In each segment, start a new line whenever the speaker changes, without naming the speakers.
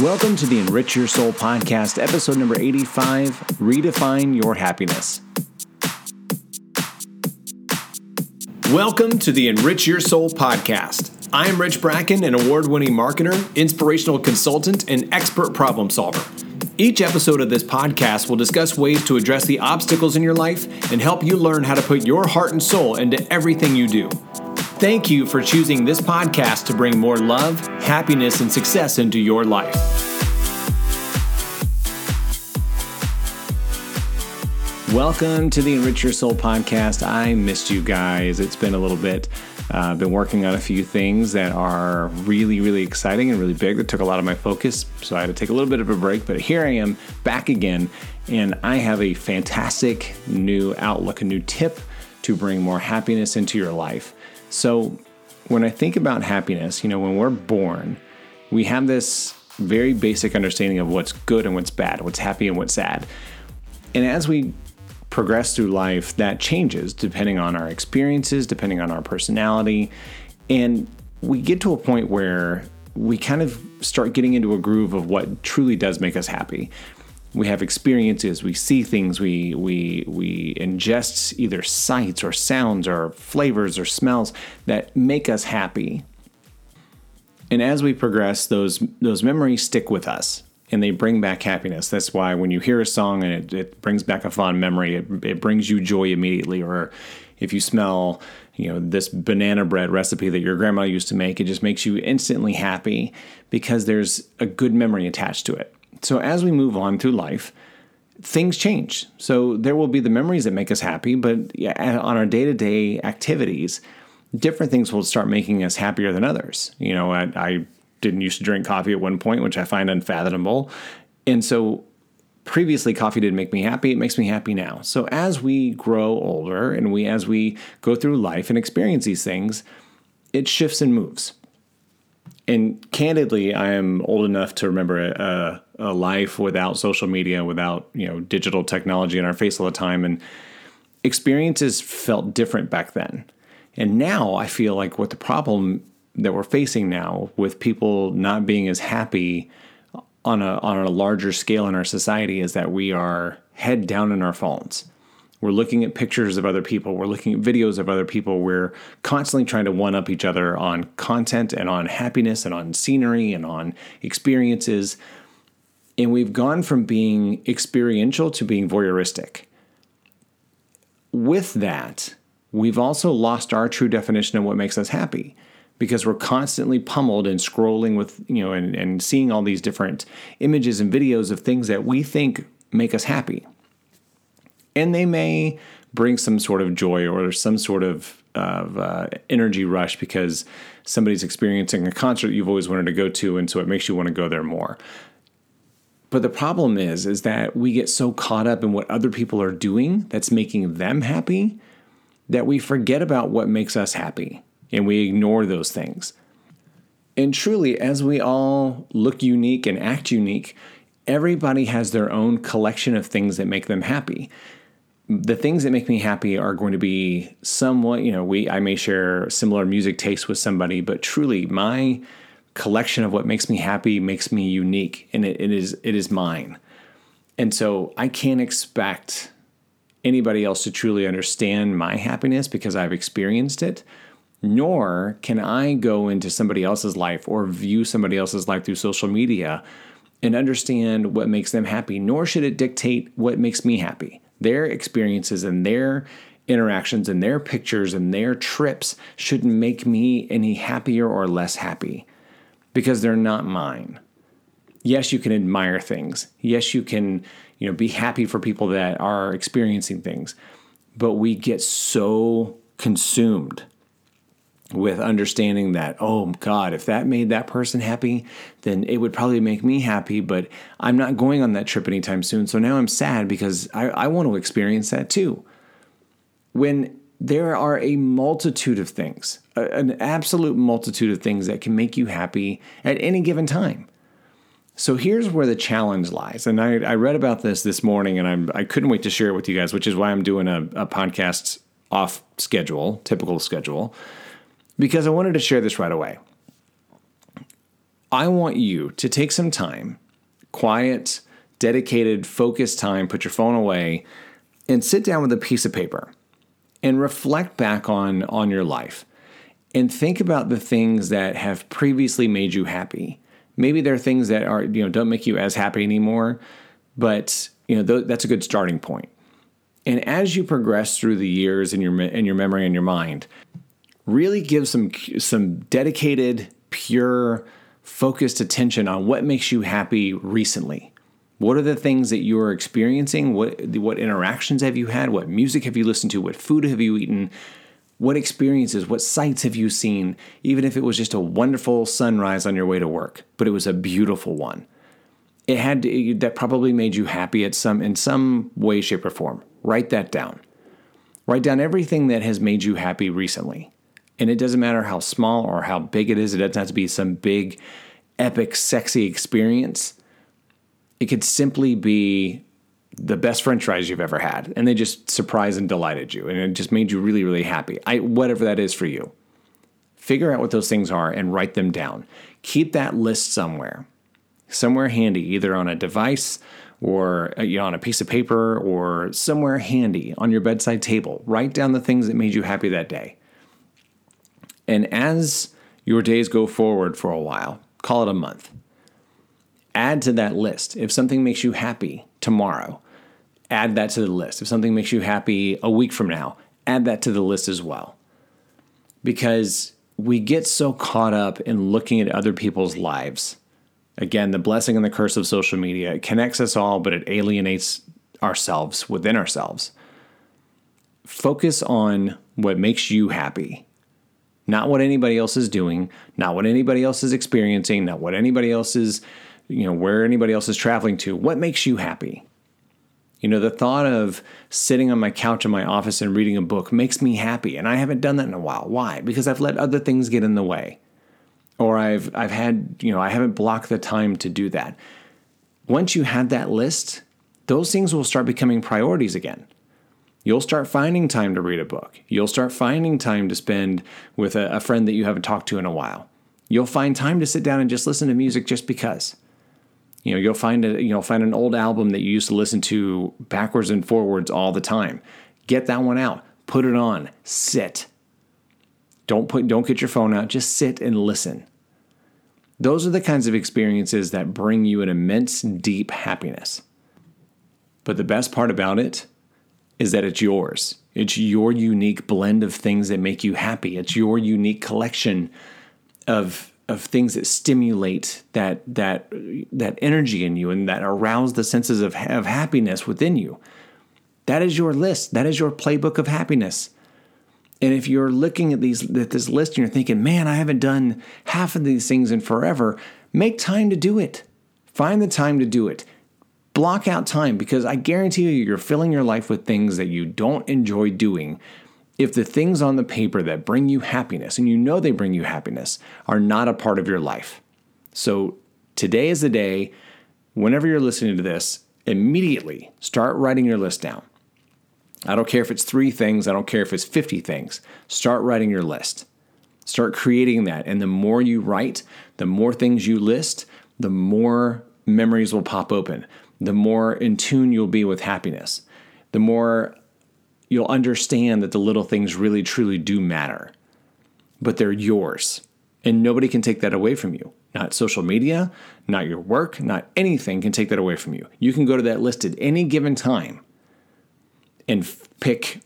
Welcome to the Enrich Your Soul podcast, episode number 85 Redefine Your Happiness. Welcome to the Enrich Your Soul podcast. I am Rich Bracken, an award winning marketer, inspirational consultant, and expert problem solver. Each episode of this podcast will discuss ways to address the obstacles in your life and help you learn how to put your heart and soul into everything you do. Thank you for choosing this podcast to bring more love, happiness, and success into your life. Welcome to the Enrich Your Soul podcast. I missed you guys. It's been a little bit. Uh, I've been working on a few things that are really, really exciting and really big that took a lot of my focus. So I had to take a little bit of a break, but here I am back again. And I have a fantastic new outlook, a new tip to bring more happiness into your life. So, when I think about happiness, you know, when we're born, we have this very basic understanding of what's good and what's bad, what's happy and what's sad. And as we progress through life, that changes depending on our experiences, depending on our personality. And we get to a point where we kind of start getting into a groove of what truly does make us happy we have experiences, we see things, we we we ingest either sights or sounds or flavors or smells that make us happy. And as we progress, those those memories stick with us and they bring back happiness. That's why when you hear a song and it, it brings back a fond memory, it, it brings you joy immediately. Or if you smell, you know, this banana bread recipe that your grandma used to make, it just makes you instantly happy because there's a good memory attached to it. So as we move on through life, things change. So there will be the memories that make us happy, but on our day to day activities, different things will start making us happier than others. You know, I, I, didn't used to drink coffee at one point, which I find unfathomable. And so previously coffee didn't make me happy it makes me happy now so as we grow older and we as we go through life and experience these things it shifts and moves and candidly, I am old enough to remember a, a, life without social media, without you know digital technology in our face all the time, and experiences felt different back then. And now I feel like what the problem that we're facing now with people not being as happy on a on a larger scale in our society is that we are head down in our phones. We're looking at pictures of other people. We're looking at videos of other people. We're constantly trying to one up each other on content and on happiness and on scenery and on experiences. And we've gone from being experiential to being voyeuristic. With that, we've also lost our true definition of what makes us happy because we're constantly pummeled and scrolling with, you know, and, and seeing all these different images and videos of things that we think make us happy and they may bring some sort of joy or some sort of, of uh, energy rush because somebody's experiencing a concert you've always wanted to go to, and so it makes you want to go there more. But the problem is, is that we get so caught up in what other people are doing that's making them happy that we forget about what makes us happy and we ignore those things. And truly, as we all look unique and act unique, everybody has their own collection of things that make them happy the things that make me happy are going to be somewhat, you know, we I may share similar music tastes with somebody, but truly my collection of what makes me happy makes me unique and it, it is it is mine. And so I can't expect anybody else to truly understand my happiness because I've experienced it, nor can I go into somebody else's life or view somebody else's life through social media and understand what makes them happy, nor should it dictate what makes me happy their experiences and their interactions and their pictures and their trips shouldn't make me any happier or less happy because they're not mine. Yes, you can admire things. Yes, you can, you know, be happy for people that are experiencing things. But we get so consumed with understanding that, oh God, if that made that person happy, then it would probably make me happy, but I'm not going on that trip anytime soon. So now I'm sad because I, I want to experience that too. When there are a multitude of things, an absolute multitude of things that can make you happy at any given time. So here's where the challenge lies. And I, I read about this this morning and I'm, I couldn't wait to share it with you guys, which is why I'm doing a, a podcast off schedule, typical schedule because I wanted to share this right away. I want you to take some time, quiet, dedicated, focused time, put your phone away, and sit down with a piece of paper and reflect back on, on your life and think about the things that have previously made you happy. Maybe there are things that are, you know, don't make you as happy anymore, but you know, th- that's a good starting point. And as you progress through the years in your in your memory and your mind, really give some some dedicated, pure, focused attention on what makes you happy recently. What are the things that you're experiencing? What what interactions have you had? What music have you listened to? What food have you eaten? What experiences, what sights have you seen? Even if it was just a wonderful sunrise on your way to work, but it was a beautiful one. It had to, that probably made you happy at some in some way, shape, or form. Write that down. Write down everything that has made you happy recently. And it doesn't matter how small or how big it is, it doesn't have to be some big, epic, sexy experience. It could simply be the best french fries you've ever had and they just surprised and delighted you and it just made you really really happy. I, whatever that is for you figure out what those things are and write them down. Keep that list somewhere somewhere handy either on a device or uh, you know, on a piece of paper or somewhere handy on your bedside table. Write down the things that made you happy that day and as your days go forward for a while call it a month add to that list if something makes you happy tomorrow add that to the list. If something makes you happy a week from now, add that to the list as well. Because we get so caught up in looking at other people's lives. Again, the blessing and the curse of social media. It connects us all, but it alienates ourselves within ourselves. Focus on what makes you happy, not what anybody else is doing, not what anybody else is experiencing, not what anybody else is, you know, where anybody else is traveling to. What makes you happy? You know, the thought of sitting on my couch in my office and reading a book makes me happy, and I haven't done that in a while. Why? Because I've let other things get in the way. Or I've I've had, you know, I haven't blocked the time to do that. Once you have that list, those things will start becoming priorities again. You'll start finding time to read a book. You'll start finding time to spend with a, a friend that you haven't talked to in a while. You'll find time to sit down and just listen to music just because. You know, you'll find a you know find an old album that you used to listen to backwards and forwards all the time. Get that one out. Put it on. Sit. Don't put don't get your phone out. Just sit and listen. Those are the kinds of experiences that bring you an immense deep happiness. But the best part about it is that it's yours. It's your unique blend of things that make you happy. It's your unique collection of of things that stimulate that that that energy in you and that arouse the senses of, of happiness within you. That is your list. That is your playbook of happiness. And if you're looking at these at this list and you're thinking, "Man, I haven't done half of these things in forever," make time to do it. Find the time to do it. Block out time because I guarantee you you're filling your life with things that you don't enjoy doing if the things on the paper that bring you happiness, and you know they bring you happiness, are not a part of your life. So today is the day, whenever you're listening to this, immediately start writing your list down. I don't care if it's three things, I don't care if it's 50 things. Start writing your list. Start creating that. And the more you write, the more things you list, the more memories will pop open, the more in tune you'll be with happiness, the more you'll understand that the little things really truly do matter, but they're yours. And nobody can take that away from you. Not social media, not your work, not anything can take that away from you. You can go to that list at any given time and f- pick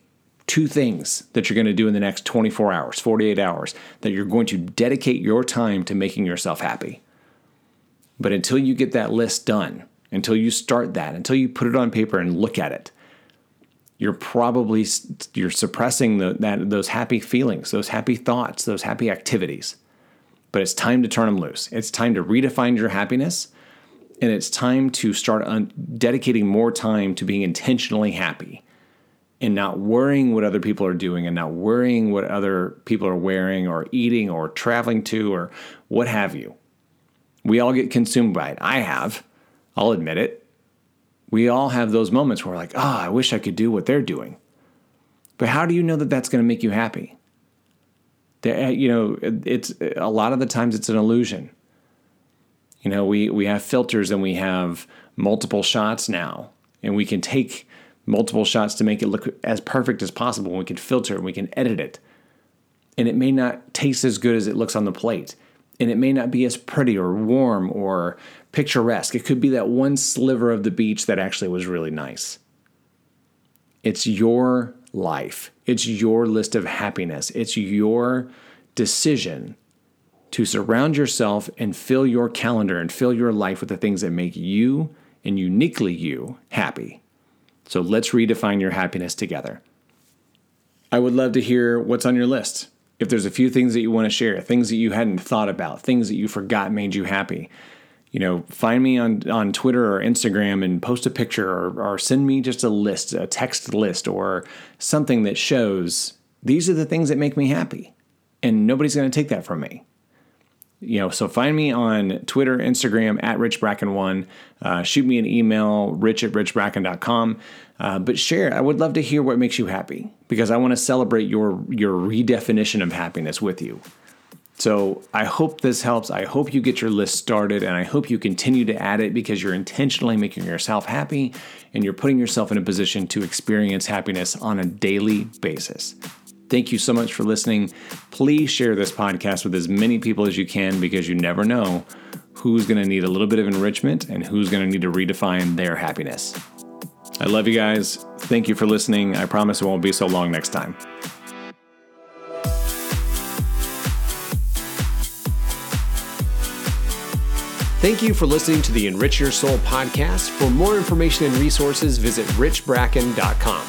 two things that you're going to do in the next 24 hours, 48 hours, that you're going to dedicate your time to making yourself happy. But until you get that list done, until you start that, until you put it on paper and look at it, you're probably you're suppressing the, that those happy feelings, those happy thoughts, those happy activities. But it's time to turn them loose. It's time to redefine your happiness, and it's time to start un- dedicating more time to being intentionally happy, and not worrying what other people are doing, and not worrying what other people are wearing or eating or traveling to or what have you. We all get consumed by it. I have. I'll admit it we all have those moments where we're like, oh, I wish I could do what they're doing. But how do you know that that's going to make you happy? Eh, you know, it's eh, a lot of the times it's an illusion. You know, we, we have filters and we have multiple shots now, and we can take multiple shots to make it look as perfect as possible. We can filter and we can edit it. And it may not taste as good as it looks on the plate. And it may not be as pretty or warm or picturesque. It could be that one sliver of the beach that actually was really nice. It's your life, it's your list of happiness, it's your decision to surround yourself and fill your calendar and fill your life with the things that make you and uniquely you happy. So let's redefine your happiness together. I would love to hear what's on your list. If there's a few things that you want to share, things that you hadn't thought about, things that you forgot made you happy, you know, find me on, on Twitter or Instagram and post a picture or, or send me just a list, a text list or something that shows these are the things that make me happy. And nobody's going to take that from me you know, so find me on Twitter, Instagram at richbracken1. Uh, shoot me an email, rich at richbracken.com. Uh, but share. I would love to hear what makes you happy because I want to celebrate your your redefinition of happiness with you. So I hope this helps. I hope you get your list started and I hope you continue to add it because you're intentionally making yourself happy and you're putting yourself in a position to experience happiness on a daily basis. Thank you so much for listening. Please share this podcast with as many people as you can because you never know who's going to need a little bit of enrichment and who's going to need to redefine their happiness. I love you guys. Thank you for listening. I promise it won't be so long next time.
Thank you for listening to the Enrich Your Soul podcast. For more information and resources, visit richbracken.com.